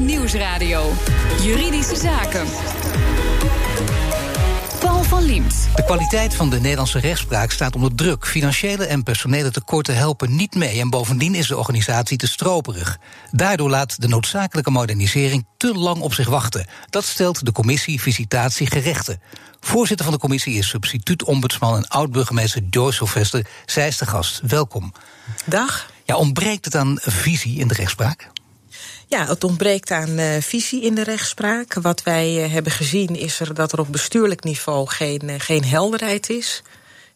BNR Nieuwsradio. Juridische Zaken. Paul van Liemt. De kwaliteit van de Nederlandse rechtspraak staat onder druk. Financiële en personele tekorten helpen niet mee. En bovendien is de organisatie te stroperig. Daardoor laat de noodzakelijke modernisering te lang op zich wachten. Dat stelt de commissie Visitatie Gerechten. Voorzitter van de commissie is substituut-ombudsman en oud-burgemeester Joyce Sylvester. Zij is de gast. Welkom. Dag. Ja, ontbreekt het aan visie in de rechtspraak? Ja, het ontbreekt aan uh, visie in de rechtspraak. Wat wij uh, hebben gezien is er dat er op bestuurlijk niveau geen, uh, geen helderheid is.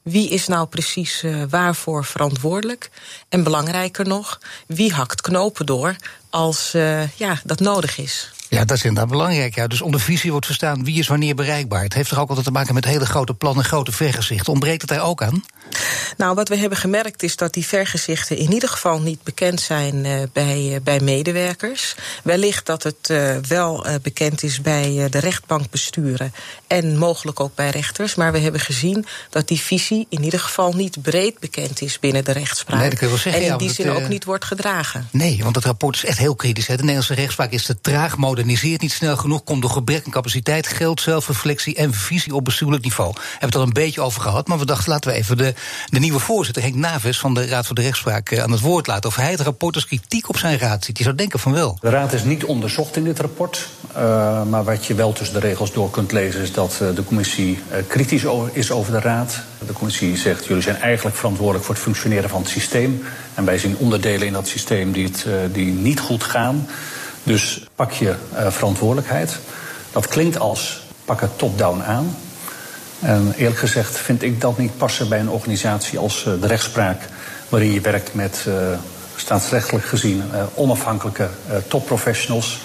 Wie is nou precies waarvoor verantwoordelijk? En belangrijker nog, wie hakt knopen door als ja, dat nodig is? Ja, dat is inderdaad belangrijk. Ja. Dus onder visie wordt verstaan wie is wanneer bereikbaar. Het heeft toch ook altijd te maken met hele grote plannen, grote vergezichten. Ontbreekt het daar ook aan? Nou, wat we hebben gemerkt is dat die vergezichten in ieder geval niet bekend zijn uh, bij, uh, bij medewerkers. Wellicht dat het uh, wel bekend is bij de rechtbankbesturen en mogelijk ook bij rechters. Maar we hebben gezien dat die visie in ieder geval niet breed bekend is binnen de rechtspraak. Nee, dat kun je wel zeggen, en in ja, die zin ook niet wordt gedragen. Nee, want het rapport is echt heel kritisch. Hè. De Nederlandse rechtspraak is te traag, moderniseert niet snel genoeg, komt door gebrek aan capaciteit, geld, zelfreflectie en visie op bestuurlijk niveau. We hebben het al een beetje over gehad, maar we dachten laten we even de, de nieuwe voorzitter Henk Naves van de Raad voor de Rechtspraak aan het woord laten. Of hij het rapport als kritiek op zijn raad ziet. Je zou denken van wel. De raad is niet onderzocht in dit rapport. Uh, maar wat je wel tussen de regels door kunt lezen is dat uh, de commissie kritisch is over de raad. De commissie zegt jullie zijn eigenlijk verantwoordelijk voor het functioneren van het systeem. En wij zien onderdelen in dat systeem die, het, die niet goed gaan. Dus pak je verantwoordelijkheid. Dat klinkt als pak het top-down aan. En eerlijk gezegd vind ik dat niet passen bij een organisatie als uh, de rechtspraak, waarin je werkt met uh, staatsrechtelijk gezien onafhankelijke topprofessionals.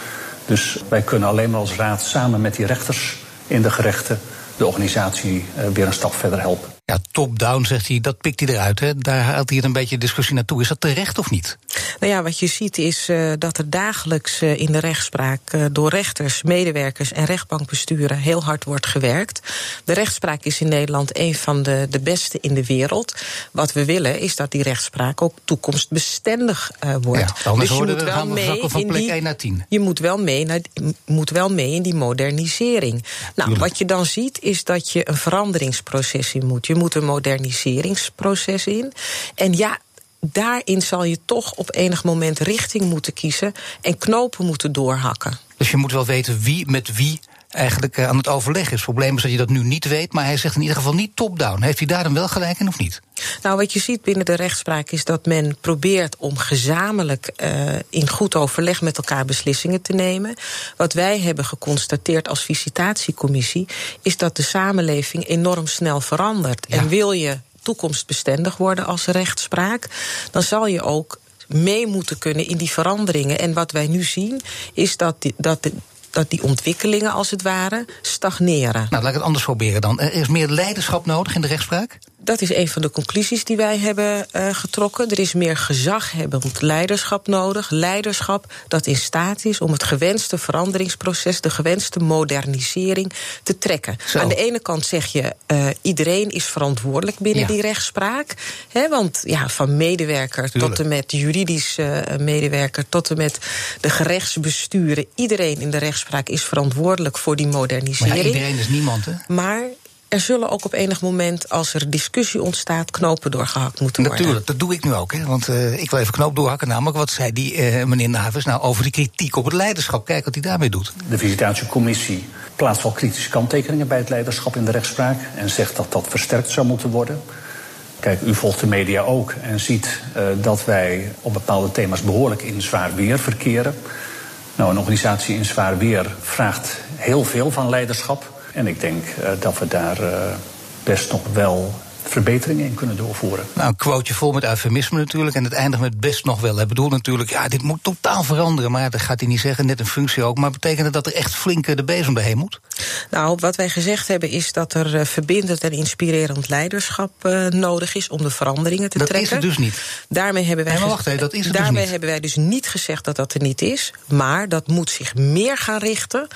Dus wij kunnen alleen maar als raad samen met die rechters in de gerechten de organisatie weer een stap verder helpen. Ja, top-down, zegt hij, dat pikt hij eruit. Hè? Daar haalt hij een beetje discussie naartoe. Is dat terecht of niet? Nou ja, wat je ziet is uh, dat er dagelijks uh, in de rechtspraak uh, door rechters, medewerkers en rechtbankbesturen heel hard wordt gewerkt. De rechtspraak is in Nederland een van de, de beste in de wereld. Wat we willen is dat die rechtspraak ook toekomstbestendig wordt. Ja, anders dus je moet wel mee van plek die, 1 naar 10. Je moet wel mee, naar, moet wel mee in die modernisering. Ja, nou, wat je dan ziet is dat je een veranderingsproces in moet. Je moet een moderniseringsproces in. En ja, daarin zal je toch op enig moment richting moeten kiezen en knopen moeten doorhakken. Dus je moet wel weten wie met wie eigenlijk aan het overleggen is. Het probleem is dat je dat nu niet weet, maar hij zegt in ieder geval niet top-down. Heeft hij daar dan wel gelijk in of niet? Nou, wat je ziet binnen de rechtspraak is dat men probeert om gezamenlijk uh, in goed overleg met elkaar beslissingen te nemen. Wat wij hebben geconstateerd als visitatiecommissie is dat de samenleving enorm snel verandert. Ja. En wil je toekomstbestendig worden als rechtspraak, dan zal je ook mee moeten kunnen in die veranderingen. En wat wij nu zien is dat, die, dat de, dat die ontwikkelingen als het ware stagneren. Nou, laat ik het anders proberen dan. Er is meer leiderschap nodig in de rechtspraak? Dat is een van de conclusies die wij hebben uh, getrokken. Er is meer gezaghebbend leiderschap nodig. Leiderschap dat in staat is om het gewenste veranderingsproces, de gewenste modernisering te trekken. Zo. Aan de ene kant zeg je, uh, iedereen is verantwoordelijk binnen ja. die rechtspraak. Hè, want ja, van medewerker Tuurlijk. tot en met juridisch uh, medewerker, tot en met de gerechtsbesturen. Iedereen in de rechtspraak is verantwoordelijk voor die modernisering. Maar ja, iedereen is niemand, hè? Maar er zullen ook op enig moment, als er discussie ontstaat, knopen doorgehakt moeten worden. Natuurlijk, dat doe ik nu ook. Hè, want uh, ik wil even knoop doorhakken. Namelijk, wat zei die uh, meneer Navis nou over die kritiek op het leiderschap? Kijk wat hij daarmee doet. De visitatiecommissie plaatst wel kritische kanttekeningen bij het leiderschap in de rechtspraak. En zegt dat dat versterkt zou moeten worden. Kijk, u volgt de media ook en ziet uh, dat wij op bepaalde thema's behoorlijk in zwaar weer verkeren. Nou, een organisatie in zwaar weer vraagt heel veel van leiderschap. En ik denk uh, dat we daar uh, best nog wel verbeteringen in kunnen doorvoeren. Nou, een quoteje vol met eufemisme natuurlijk. En het eindigt met best nog wel. Hij bedoelt natuurlijk, ja, dit moet totaal veranderen. Maar dat gaat hij niet zeggen, net een functie ook. Maar betekent het dat er echt flink de bezem doorheen moet? Nou, wat wij gezegd hebben is dat er uh, verbindend en inspirerend leiderschap uh, nodig is om de veranderingen te dat trekken. Dat is het dus niet. Daarmee hebben wij, nee, wacht even, dat is het daarmee dus niet. hebben wij dus niet gezegd dat dat er niet is. Maar dat moet zich meer gaan richten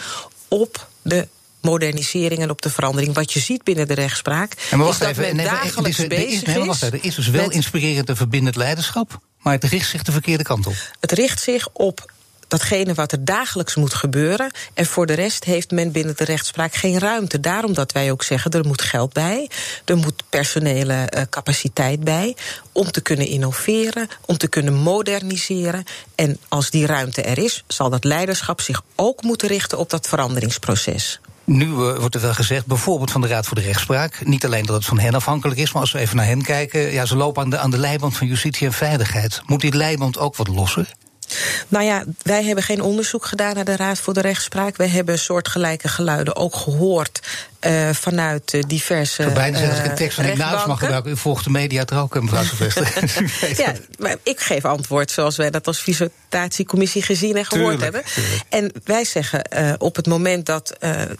op de modernisering en op de verandering. Wat je ziet binnen de rechtspraak. Wacht is dat even, men dagelijks is, bezig is, nee, wacht even, er is dus wel inspirerend en verbindend leiderschap. Maar het richt zich de verkeerde kant op. Het richt zich op datgene wat er dagelijks moet gebeuren. En voor de rest heeft men binnen de rechtspraak geen ruimte. Daarom dat wij ook zeggen, er moet geld bij. Er moet personele uh, capaciteit bij. Om te kunnen innoveren, om te kunnen moderniseren. En als die ruimte er is, zal dat leiderschap zich ook moeten richten op dat veranderingsproces. Nu uh, wordt er wel gezegd, bijvoorbeeld van de Raad voor de Rechtspraak. Niet alleen dat het van hen afhankelijk is, maar als we even naar hen kijken. Ja, ze lopen aan de, aan de leiband van justitie en veiligheid. Moet die leiband ook wat losser? Nou ja, wij hebben geen onderzoek gedaan naar de Raad voor de Rechtspraak. Wij hebben soortgelijke geluiden ook gehoord uh, vanuit uh, diverse. Ik bijna zeggen dat ik een tekst van Ignatius mag gebruiken. U volgt de media er ook, mevrouw Sylvester. ja, maar ik geef antwoord zoals wij dat als visitatiecommissie gezien en gehoord tuurlijk, hebben. Tuurlijk. En wij zeggen op het moment dat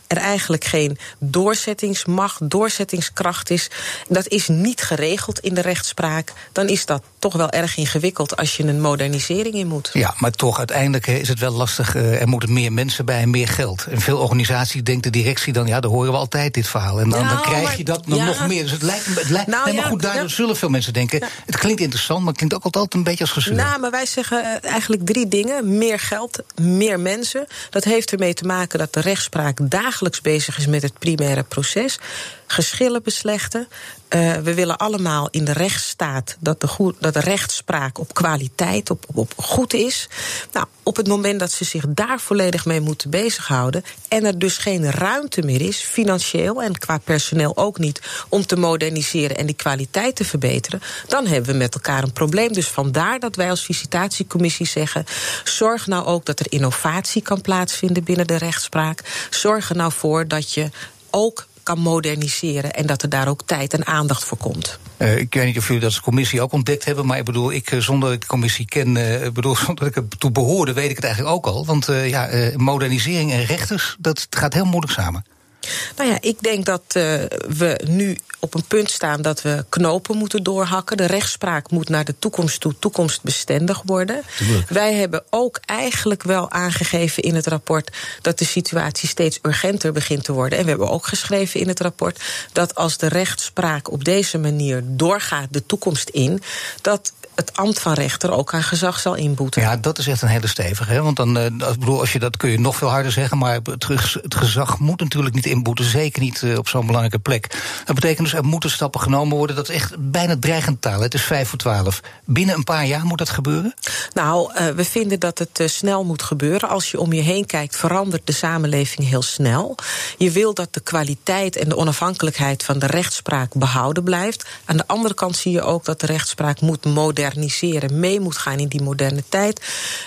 er eigenlijk geen doorzettingsmacht, doorzettingskracht is, dat is niet geregeld in de rechtspraak, dan is dat toch wel erg ingewikkeld als je een modernisering in moet. Ja, maar toch, uiteindelijk is het wel lastig. er moeten meer mensen bij en meer geld. En veel organisaties denkt de directie dan, ja, daar horen we altijd dit verhaal. En dan, Nou, dan krijg maar- je dat nog, ja. nog meer. Dus het lijkt, het lijkt Nou, nee, maar ja, goed, daardoor ja. zullen veel mensen denken. Het klinkt interessant, maar het klinkt ook altijd een beetje als gezeur. Nou, maar wij zeggen eh, eigenlijk drie dingen. Meer geld, meer mensen. Dat heeft ermee te maken dat de rechtspraak dagelijks bezig is met het primaire proces. Geschillen beslechten. Eh, we willen allemaal in de rechtsstaat dat de, goed, dat de rechtspraak op kwaliteit, op, op goed is. Nou, op het moment dat ze zich daar volledig mee moeten bezighouden. en er dus geen ruimte meer is, financieel en qua personeel ook niet. om te moderniseren en die kwaliteit te verbeteren. dan hebben we met elkaar een probleem. Dus vandaar dat wij als visitatiecommissie zeggen. zorg nou ook dat er innovatie kan plaatsvinden binnen de rechtspraak. Zorg er nou voor dat je ook kan moderniseren en dat er daar ook tijd en aandacht voor komt. Eh, ik weet niet of jullie dat als commissie ook ontdekt hebben, maar ik bedoel, ik, eh, zonder dat ik de commissie ken, ik bedoel, zonder dat ik er toe behoorde, weet ik het eigenlijk ook al. Want ja, modernisering en rechters, dat gaat heel moeilijk samen. Nou ja, ik denk dat uh, we nu op een punt staan dat we knopen moeten doorhakken. De rechtspraak moet naar de toekomst toe toekomstbestendig worden. Tuurlijk. Wij hebben ook eigenlijk wel aangegeven in het rapport dat de situatie steeds urgenter begint te worden. En we hebben ook geschreven in het rapport dat als de rechtspraak op deze manier doorgaat de toekomst in, dat het ambt van rechter ook aan gezag zal inboeten. Ja, dat is echt een hele stevige. Hè? Want dan, uh, ik bedoel, als je dat kun je nog veel harder zeggen, maar het, het gezag moet natuurlijk niet inboeten, zeker niet uh, op zo'n belangrijke plek. Dat betekent dus er moeten stappen genomen worden. Dat is echt bijna dreigend taal. Het is vijf voor twaalf. Binnen een paar jaar moet dat gebeuren? Nou, uh, we vinden dat het uh, snel moet gebeuren. Als je om je heen kijkt, verandert de samenleving heel snel. Je wil dat de kwaliteit en de onafhankelijkheid van de rechtspraak behouden blijft. Aan de andere kant zie je ook dat de rechtspraak moet moderniseren, mee moet gaan in die moderne tijd.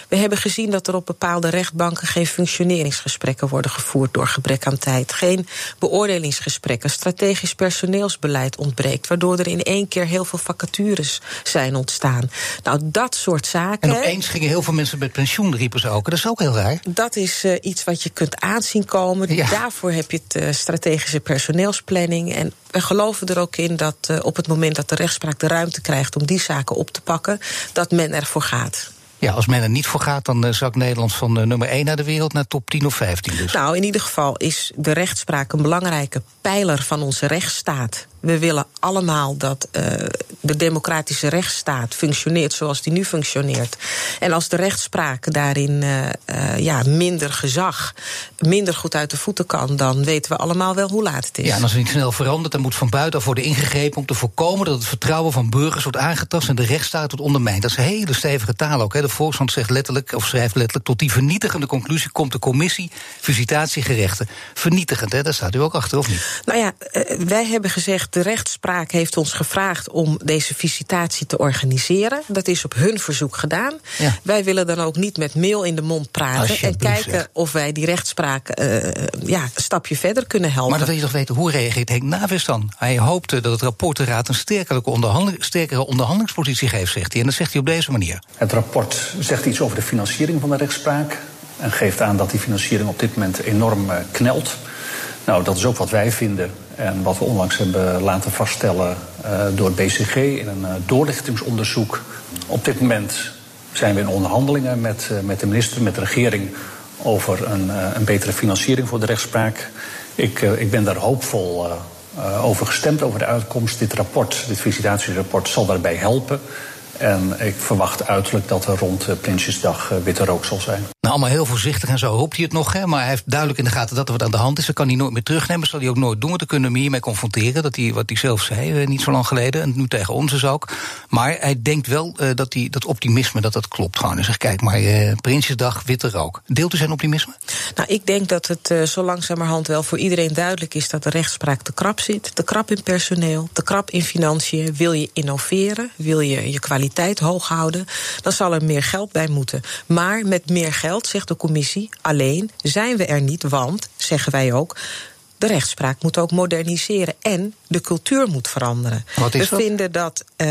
We hebben gezien dat er op bepaalde rechtbanken geen functioneringsgesprekken worden gevoerd door gebrek aan tijd. Beoordelingsgesprekken. Strategisch personeelsbeleid ontbreekt, waardoor er in één keer heel veel vacatures zijn ontstaan. Nou, dat soort zaken. En opeens gingen heel veel mensen met pensioen, riepen ze ook. Dat is ook heel raar. Dat is uh, iets wat je kunt aanzien komen. Ja. Daarvoor heb je het uh, strategische personeelsplanning. En we geloven er ook in dat uh, op het moment dat de rechtspraak de ruimte krijgt om die zaken op te pakken, dat men ervoor gaat. Ja, als men er niet voor gaat, dan uh, zakt Nederland van uh, nummer 1 naar de wereld naar top 10 of 15. Dus. Nou, in ieder geval is de rechtspraak een belangrijke pijler van onze rechtsstaat. We willen allemaal dat uh, de democratische rechtsstaat functioneert zoals die nu functioneert. En als de rechtspraak daarin uh, ja, minder gezag, minder goed uit de voeten kan, dan weten we allemaal wel hoe laat het is. Ja, en als het niet snel verandert, dan moet van buitenaf worden ingegrepen om te voorkomen dat het vertrouwen van burgers wordt aangetast en de rechtsstaat wordt ondermijnd. Dat is een hele stevige taal ook. Hè. De Volkskrant zegt letterlijk, of schrijft letterlijk, tot die vernietigende conclusie komt de commissie visitatiegerechten. Vernietigend, hè? daar staat u ook achter, of niet? Nou ja, wij hebben gezegd, de rechtspraak heeft ons gevraagd om deze visitatie te organiseren. Dat is op hun verzoek gedaan. Ja. Wij willen dan ook niet met mail in de mond praten en kijken zeg. of wij die rechtspraak uh, ja, een stapje verder kunnen helpen. Maar dan wil je toch weten, hoe reageert Henk Navis dan? Hij hoopte dat het rapport de Raad een sterkere, onderhandeling, sterkere onderhandelingspositie geeft, zegt hij. En dat zegt hij op deze manier. Het rapport zegt iets over de financiering van de rechtspraak. En geeft aan dat die financiering op dit moment enorm uh, knelt. Nou, dat is ook wat wij vinden. En wat we onlangs hebben laten vaststellen uh, door het BCG in een uh, doorlichtingsonderzoek. Op dit moment zijn we in onderhandelingen met, uh, met de minister, met de regering. over een, een betere financiering voor de rechtspraak. Ik, ik ben daar hoopvol over gestemd, over de uitkomst. Dit rapport, dit visitatierapport, zal daarbij helpen. En ik verwacht uiterlijk dat er rond Prinsjesdag witte rook zal zijn. Nou, allemaal heel voorzichtig en zo hoopt hij het nog. Hè, maar hij heeft duidelijk in de gaten dat er wat aan de hand is. Dat kan hij nooit meer terugnemen. Zal hij ook nooit doen. Want dan kunnen we hiermee confronteren. Dat hij, wat hij zelf zei, eh, niet zo lang geleden. En nu tegen ons is ook. Maar hij denkt wel uh, dat hij, dat optimisme dat dat klopt. Gewoon. Hij zegt, kijk, maar uh, Prinsjesdag, witte rook. Deelt u zijn optimisme? Nou, ik denk dat het uh, zo langzamerhand wel voor iedereen duidelijk is dat de rechtspraak te krap zit. Te krap in personeel, te krap in financiën. Wil je innoveren, wil je je kwaliteit hoog houden, dan zal er meer geld bij moeten. Maar met meer geld, zegt de commissie, alleen zijn we er niet, want, zeggen wij ook de rechtspraak moet ook moderniseren en de cultuur moet veranderen. Wat is we dat? vinden dat uh,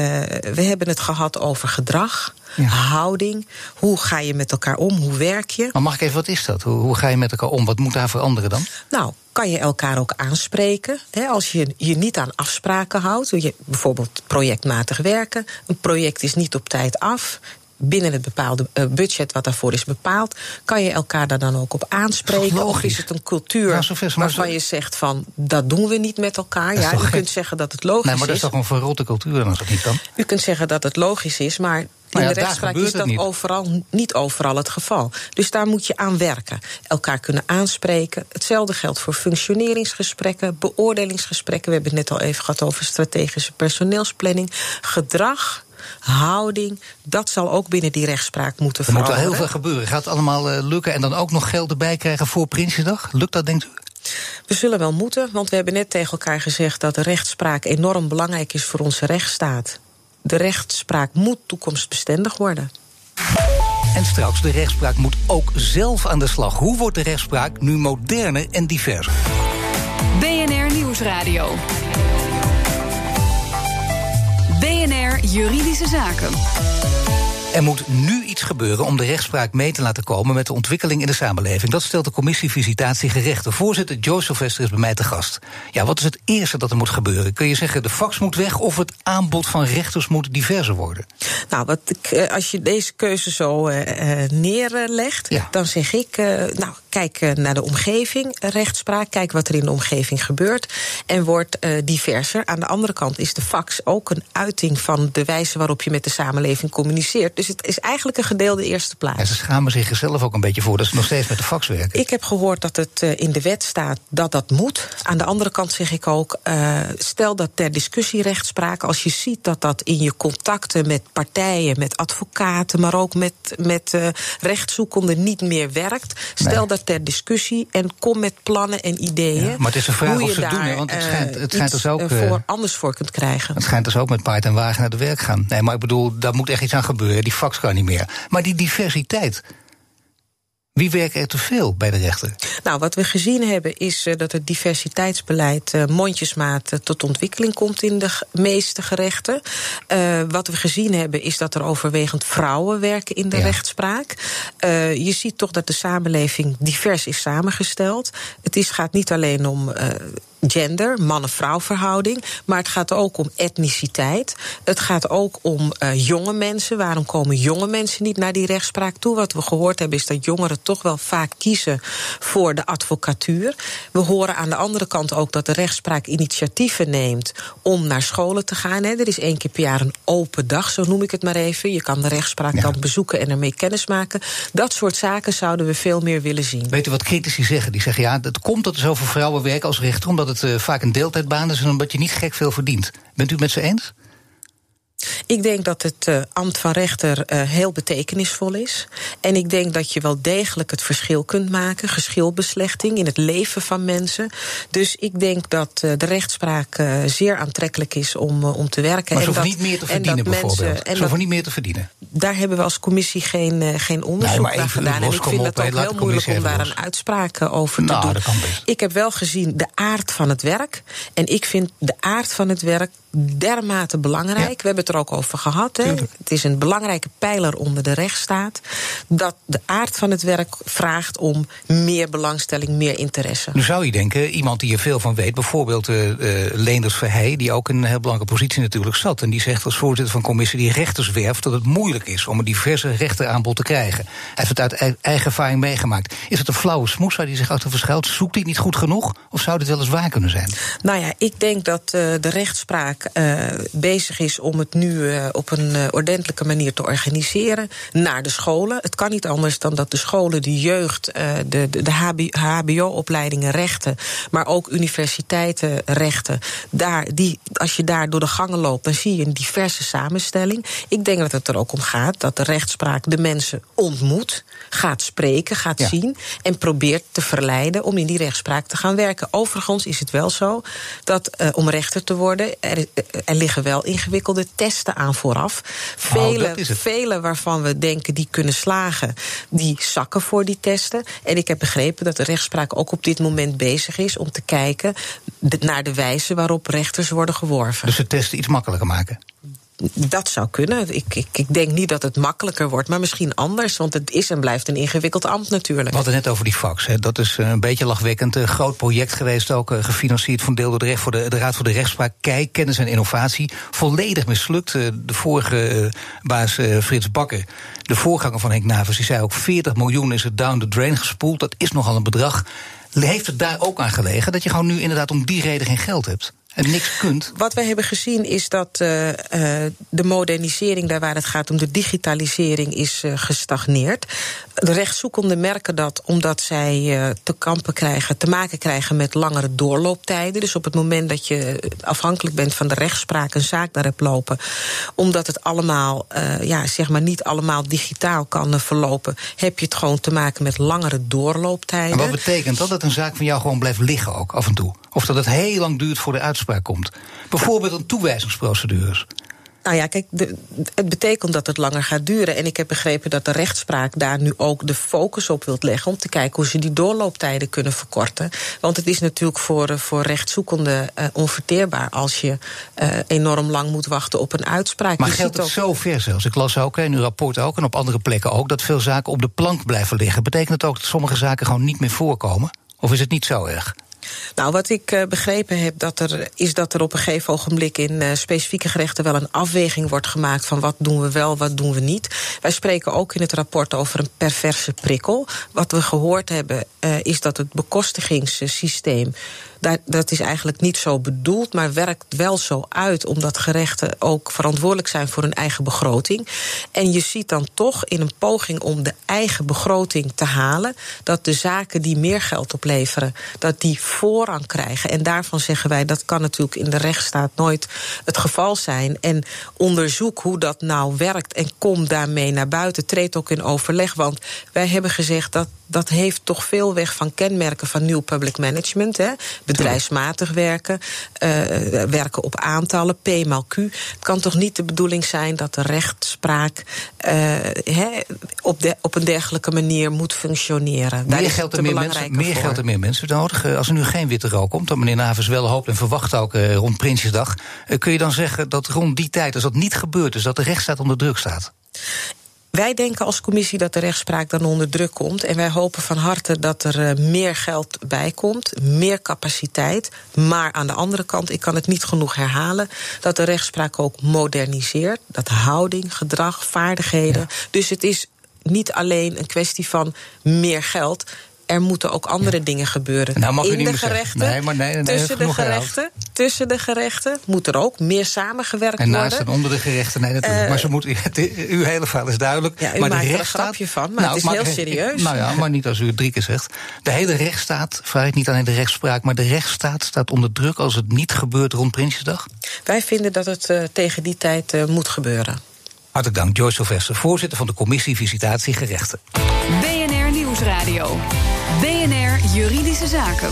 we hebben het gehad over gedrag, ja. houding. Hoe ga je met elkaar om? Hoe werk je? Maar mag ik even, wat is dat? Hoe, hoe ga je met elkaar om? Wat moet daar veranderen dan? Nou, kan je elkaar ook aanspreken. Hè, als je je niet aan afspraken houdt, je, bijvoorbeeld projectmatig werken. Een project is niet op tijd af binnen het bepaalde uh, budget wat daarvoor is bepaald, kan je elkaar daar dan ook op aanspreken? Of is het een cultuur zo waarvan je zegt van dat doen we niet met elkaar? Ja, u kunt zeggen dat het logisch is. Nee, maar dat is toch een verrotte cultuur dan, als dat niet kan? U kunt zeggen dat het logisch is, maar in Nou ja, de rechtspraak is dat het niet. overal niet overal het geval. Dus daar moet je aan werken. Elkaar kunnen aanspreken. Hetzelfde geldt voor functioneringsgesprekken, beoordelingsgesprekken. We hebben het net al even gehad over strategische personeelsplanning. Gedrag, houding, dat zal ook binnen die rechtspraak moeten Er moet wel heel veel gebeuren. Gaat het allemaal uh, lukken en dan ook nog geld erbij krijgen voor Prinsjesdag? Lukt dat, denkt u? We zullen wel moeten, want we hebben net tegen elkaar gezegd dat de rechtspraak enorm belangrijk is voor onze rechtsstaat. De rechtspraak moet toekomstbestendig worden. En straks, de rechtspraak moet ook zelf aan de slag. Hoe wordt de rechtspraak nu moderner en diverser? BNR Nieuwsradio. Juridische Zaken. Er moet nu iets gebeuren om de rechtspraak mee te laten komen met de ontwikkeling in de samenleving. Dat stelt de commissie Visitatie Gerechten. Voorzitter Joe Sylvester is bij mij te gast. Ja, wat is het eerste dat er moet gebeuren? Kun je zeggen de fax moet weg of het aanbod van rechters moet diverser worden? Nou, wat ik, eh, als je deze keuze zo uh, neerlegt, Ja. dan zeg ik, uh, nou, kijk naar de omgeving, rechtspraak, kijk wat er in de omgeving gebeurt en word uh, diverser. Aan de andere kant is de fax ook een uiting van de wijze waarop je met de samenleving communiceert. Dus het is eigenlijk een gedeelde eerste plaats. En ze schamen zich er zelf ook een beetje voor dat ze nog steeds met de fax werken. Ik heb gehoord dat het uh, in de wet staat dat dat moet. Aan de andere kant zeg ik ook, uh, stel dat ter discussie rechtspraak, als je ziet dat dat in je contacten met partijen, met advocaten, maar ook met, met uh, rechtszoekenden niet meer werkt, stel Nee. dat ter discussie en kom met plannen en ideeën. Ja, maar het is een vraag of ze het daar, doen, hè, want het eh, schijnt- het schijnt dus ook, eh, eh, voor, anders voor kunt krijgen. Het schijnt dus ook met paard en wagen naar de werk gaan. Nee, maar ik bedoel, daar moet echt iets aan gebeuren. Die fax kan niet meer. Maar die diversiteit. Wie werkt er te veel bij de rechter? Nou, wat we gezien hebben is uh, dat het diversiteitsbeleid uh, mondjesmaat uh, tot ontwikkeling komt in de meeste gerechten. Uh, wat we gezien hebben is dat er overwegend vrouwen werken in de Ja. rechtspraak. Uh, je ziet toch dat de samenleving divers is samengesteld. Het is, gaat niet alleen om. Uh, Gender, man-vrouw verhouding. Maar het gaat ook om etniciteit. Het gaat ook om uh, jonge mensen. Waarom komen jonge mensen niet naar die rechtspraak toe? Wat we gehoord hebben is dat jongeren toch wel vaak kiezen voor de advocatuur. We horen aan de andere kant ook dat de rechtspraak initiatieven neemt om naar scholen te gaan. Hè. Er is één keer per jaar een open dag, zo noem ik het maar even. Je kan de rechtspraak Ja. dan bezoeken en ermee kennis maken. Dat soort zaken zouden we veel meer willen zien. Weet u wat critici zeggen? Die zeggen ja, het komt dat er zoveel vrouwen werken als rechter, omdat het uh, vaak een deeltijdbaan is en omdat je niet gek veel verdient. Bent u het met ze eens? Ik denk dat het uh, ambt van rechter uh, heel betekenisvol is. En ik denk dat je wel degelijk het verschil kunt maken, geschilbeslechting in het leven van mensen. Dus ik denk dat uh, de rechtspraak zeer aantrekkelijk is om, om te werken. Maar ze en hoeven dat, niet meer te en verdienen, dat mensen- bijvoorbeeld. en Ze hoeven niet meer te verdienen. Daar hebben we als commissie geen, eh, geen onderzoek Nee, naar gedaan. En ik vind hè, ook heel moeilijk om daar een uitspraak eh, over Nou, te doen. dat kan best. Ik heb wel gezien de aard van het werk. En ik vind de aard van het werk dermate belangrijk. Ja. We hebben het er ook over gehad. Hè. Het is een belangrijke pijler onder de rechtsstaat. Dat de aard van het werk vraagt om meer belangstelling, meer interesse. Nu zou je denken, iemand die er veel van weet, bijvoorbeeld uh, uh, Leenders Verheij, die ook in een heel belangrijke positie natuurlijk zat. En die zegt als voorzitter van commissie die rechters werft dat het moeilijk is om een diverse rechteraanbod te krijgen. Hij heeft het uit ei- eigen ervaring meegemaakt. Is het een flauwe smoes waar hij zich achter verschuilt? Zoekt hij het niet goed genoeg? Of zou dit wel eens waar kunnen zijn? Nou ja, ik denk dat uh, de rechtspraak bezig is om het nu op een ordentelijke manier te organiseren naar de scholen. Het kan niet anders dan dat de scholen de jeugd, de, de, de HBO-opleidingen rechten, maar ook universiteiten rechten. Daar, die, als je daar door de gangen loopt, dan zie je een diverse samenstelling. Ik denk dat het er ook om gaat dat de rechtspraak de mensen ontmoet, gaat spreken, gaat zien en probeert te verleiden om in die rechtspraak te gaan werken. Overigens is het wel zo dat uh, om rechter te worden, er, eh, er, liggen wel ingewikkelde testen aan vooraf. Vele, oh, vele waarvan we denken die kunnen slagen, die zakken voor die testen. En ik heb begrepen dat de rechtspraak ook op dit moment bezig is om te kijken naar de wijze waarop rechters worden geworven. Dus de testen iets makkelijker maken? Dat zou kunnen. Ik, ik, ik, denk niet dat het makkelijker wordt, maar misschien anders. Want het is en blijft een ingewikkeld ambt natuurlijk. We hadden net over die fax. Hè. Dat is eh, een beetje lachwekkend. Een groot project geweest, ook uh, gefinancierd van deel door de, recht voor de, de, Raad voor de Rechtspraak. Kijk, kennis en innovatie. Volledig mislukt. Uh, de vorige baas Frits Bakker, de voorganger van Henk Navers, die zei ook 40 miljoen is het down the drain gespoeld. Dat is nogal een bedrag. Heeft het daar ook aan gelegen dat je gewoon nu inderdaad om die reden geen geld hebt? En niks kunt? Wat wij hebben gezien is dat uh, de modernisering, daar waar het gaat om de digitalisering, is uh, gestagneerd. De rechtszoekenden merken dat omdat zij uh, te kampen krijgen, te maken krijgen met langere doorlooptijden. Dus op het moment dat je afhankelijk bent van de rechtspraak een zaak daar hebt lopen, omdat het allemaal, ja, zeg maar niet allemaal digitaal kan verlopen, heb je het gewoon te maken met langere doorlooptijden. En wat betekent dat dat een zaak van jou gewoon blijft liggen ook af en toe? Of dat het heel lang duurt voor de uitspraak komt. Bijvoorbeeld een toewijzingsprocedures. Nou ja, kijk, de, het betekent dat het langer gaat duren. En ik heb begrepen dat de rechtspraak daar nu ook de focus op wilt leggen. om te kijken hoe ze die doorlooptijden kunnen verkorten. Want het is natuurlijk voor, voor rechtszoekenden uh, onverteerbaar. als je uh, enorm lang moet wachten op een uitspraak. Maar je geldt het ook... zo ver zelfs? Ik las ook in uw rapport ook en op andere plekken ook. dat veel zaken op de plank blijven liggen. Betekent het ook dat sommige zaken gewoon niet meer voorkomen? Of is het niet zo erg? Nou, wat ik uh, begrepen heb, dat er, is dat er op een gegeven ogenblik in uh, specifieke gerechten wel een afweging wordt gemaakt van wat doen we wel, wat doen we niet. Wij spreken ook in het rapport over een perverse prikkel. Wat we gehoord hebben, uh, is dat het bekostigingssysteem dat, is eigenlijk niet zo bedoeld, maar werkt wel zo uit, omdat gerechten ook verantwoordelijk zijn voor hun eigen begroting. En je ziet dan toch in een poging om de eigen begroting te halen, dat de zaken die meer geld opleveren, dat die voorrang krijgen. En daarvan zeggen wij, dat kan natuurlijk in de rechtsstaat nooit het geval zijn. En onderzoek hoe dat nou werkt en kom daarmee naar buiten. Treed ook in overleg, want wij hebben gezegd dat dat heeft toch veel weg van kenmerken van nieuw public management. Hè? Bedrijfsmatig werken, uh, werken op aantallen, P maal Q. Het kan toch niet de bedoeling zijn dat de rechtspraak uh, op, de, op een dergelijke manier moet functioneren. Meer geld en meer mensen, meer geld en meer mensen nodig. Als er nu geen witte rook komt, dan meneer Navers wel hoopt en verwacht ook rond Prinsjesdag. kun je dan zeggen dat rond die tijd, als dat niet gebeurt, is dat de rechtsstaat onder druk staat? Wij denken als commissie dat de rechtspraak dan onder druk komt. En wij hopen van harte dat er uh, meer geld bij komt, meer capaciteit. Maar aan de andere kant, ik kan het niet genoeg herhalen, dat de rechtspraak ook moderniseert. Dat houding, gedrag, vaardigheden. Ja. Dus het is niet alleen een kwestie van meer geld er moeten ook andere dingen gebeuren. Nou, mag in de gerechten. Nee, maar nee, nee, tussen, de gerechten tussen de gerechten moet er ook meer samengewerkt en worden. En naast en onder de gerechten, nee, natuurlijk. Uh, maar ze moet, uw hele verhaal is duidelijk. Ja, u maar maakt de er een grapje van, maar nou, het is heel serieus. Nou ja, maar niet als u het drie keer zegt. De hele rechtsstaat, vraag ik niet alleen de rechtspraak, maar de rechtsstaat staat onder druk als het niet gebeurt rond Prinsjesdag? Wij vinden dat het uh, tegen die tijd uh, moet gebeuren. Hartelijk dank, Joyce Sylvester, voorzitter van de commissie Visitatie Gerechten. BNR Nieuwsradio. BNR Juridische Zaken.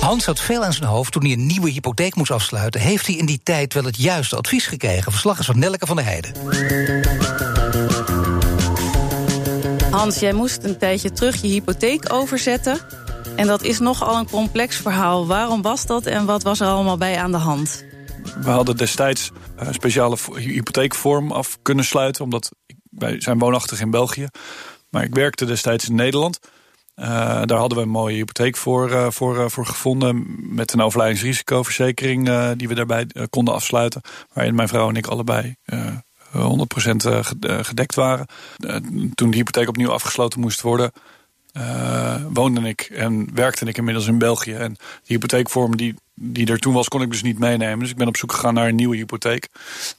Hans had veel aan zijn hoofd toen hij een nieuwe hypotheek moest afsluiten. Heeft hij in die tijd wel het juiste advies gekregen? Verslag is van Nelke van der Heijden. Hans, jij moest een tijdje terug je hypotheek overzetten. En dat is nogal een complex verhaal. Waarom was dat en wat was er allemaal bij aan de hand? We hadden destijds een speciale hypotheekvorm af kunnen sluiten... omdat wij zijn woonachtig in België. Maar ik werkte destijds in Nederland... Uh, daar hadden we een mooie hypotheek voor, uh, voor, uh, voor gevonden. Met een overlijdensrisicoverzekering die we daarbij konden afsluiten. Waarin mijn vrouw en ik allebei 100% gedekt waren. toen de hypotheek opnieuw afgesloten moest worden. woonde ik en werkte ik inmiddels in België. En die hypotheekvorm die die er toen was, kon ik dus niet meenemen. Dus ik ben op zoek gegaan naar een nieuwe hypotheek.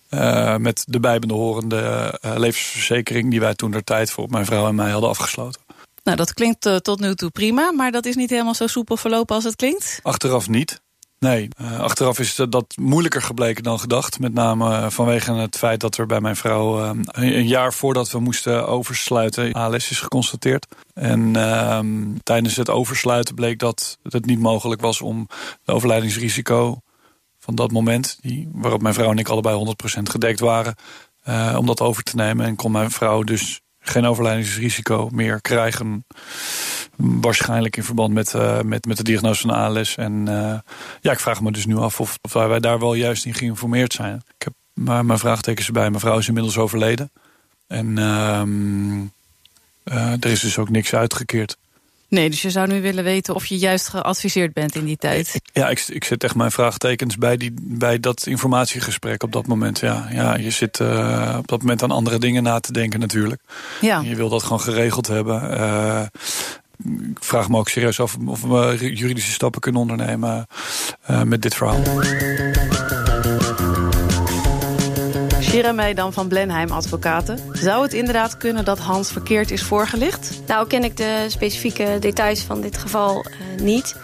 Uh, met de bijbehorende uh, levensverzekering die wij toen der tijd voor mijn vrouw en mij hadden afgesloten. Nou, dat klinkt uh, tot nu toe prima, maar dat is niet helemaal zo soepel verlopen als het klinkt. Achteraf niet. Nee, uh, achteraf is dat moeilijker gebleken dan gedacht. Met name vanwege het feit dat er bij mijn vrouw uh, een jaar voordat we moesten oversluiten ALS is geconstateerd. En uh, tijdens het oversluiten bleek dat het niet mogelijk was om de overlijdingsrisico van dat moment, die, waarop mijn vrouw en ik allebei 100% gedekt waren, om dat over te nemen. En kon mijn vrouw dus geen overlijdingsrisico meer krijgen. Waarschijnlijk in verband met, uh, met, met de diagnose van ALS. En uh, ja, ik vraag me dus nu af of, of wij daar wel juist in geïnformeerd zijn. Ik heb maar mijn vraagtekens erbij. Mijn vrouw is inmiddels overleden. En uh, er is dus ook niks uitgekeerd. Nee, dus je zou nu willen weten of je juist geadviseerd bent in die tijd. Ja, ik, ik zet echt mijn vraagtekens bij, die, bij dat informatiegesprek op dat moment. Ja, ja je zit uh, op dat moment aan andere dingen na te denken natuurlijk. Ja. Je wil dat gewoon geregeld hebben. Uh, ik vraag me ook serieus af of we juridische stappen kunnen ondernemen uh, met dit verhaal. Shira dan van Blenheim Advocaten. Zou het inderdaad kunnen dat Hans verkeerd is voorgelicht? Nou ken ik de specifieke details van dit geval uh, niet.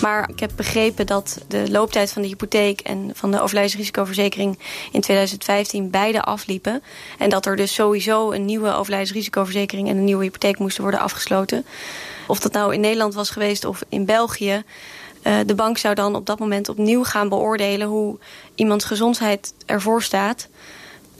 Maar ik heb begrepen dat de looptijd van de hypotheek... en van de overlijdensrisicoverzekering in 2015 beide afliepen. En dat er dus sowieso een nieuwe overlijdensrisicoverzekering... en een nieuwe hypotheek moesten worden afgesloten. Of dat nou in Nederland was geweest of in België... Uh, de bank zou dan op dat moment opnieuw gaan beoordelen... hoe iemands gezondheid ervoor staat...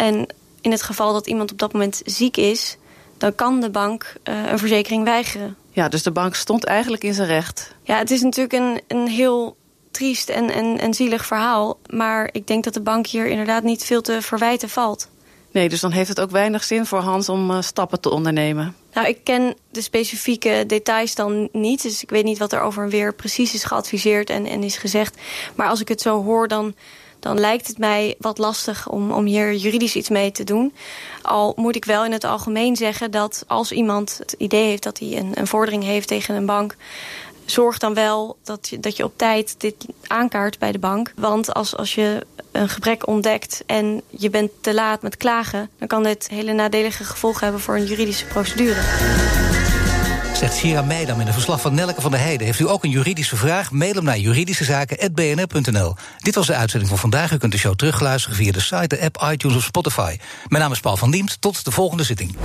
En in het geval dat iemand op dat moment ziek is... dan kan de bank uh, een verzekering weigeren. Ja, dus de bank stond eigenlijk in zijn recht. Ja, het is natuurlijk een, een heel triest en, en, en zielig verhaal. Maar ik denk dat de bank hier inderdaad niet veel te verwijten valt. Nee, dus dan heeft het ook weinig zin voor Hans om uh, stappen te ondernemen. Nou, ik ken de specifieke details dan niet. Dus ik weet niet wat er over en weer precies is geadviseerd en, en is gezegd. Maar als ik het zo hoor, dan dan lijkt het mij wat lastig om, om hier juridisch iets mee te doen. Al moet ik wel in het algemeen zeggen dat als iemand het idee heeft... dat hij een, een vordering heeft tegen een bank zorg dan wel dat je, dat je op tijd dit aankaart bij de bank. Want als, als je een gebrek ontdekt en je bent te laat met klagen... dan kan dit hele nadelige gevolgen hebben voor een juridische procedure. Zegt Shira Meidam in een verslag van Nelke van der Heijden. Heeft u ook een juridische vraag? Mail hem naar juridischezaken.bnr.nl. Dit was de uitzending van vandaag. U kunt de show terugluisteren via de site, de app, iTunes of Spotify. Mijn naam is Paul van Diemt. Tot de volgende zitting.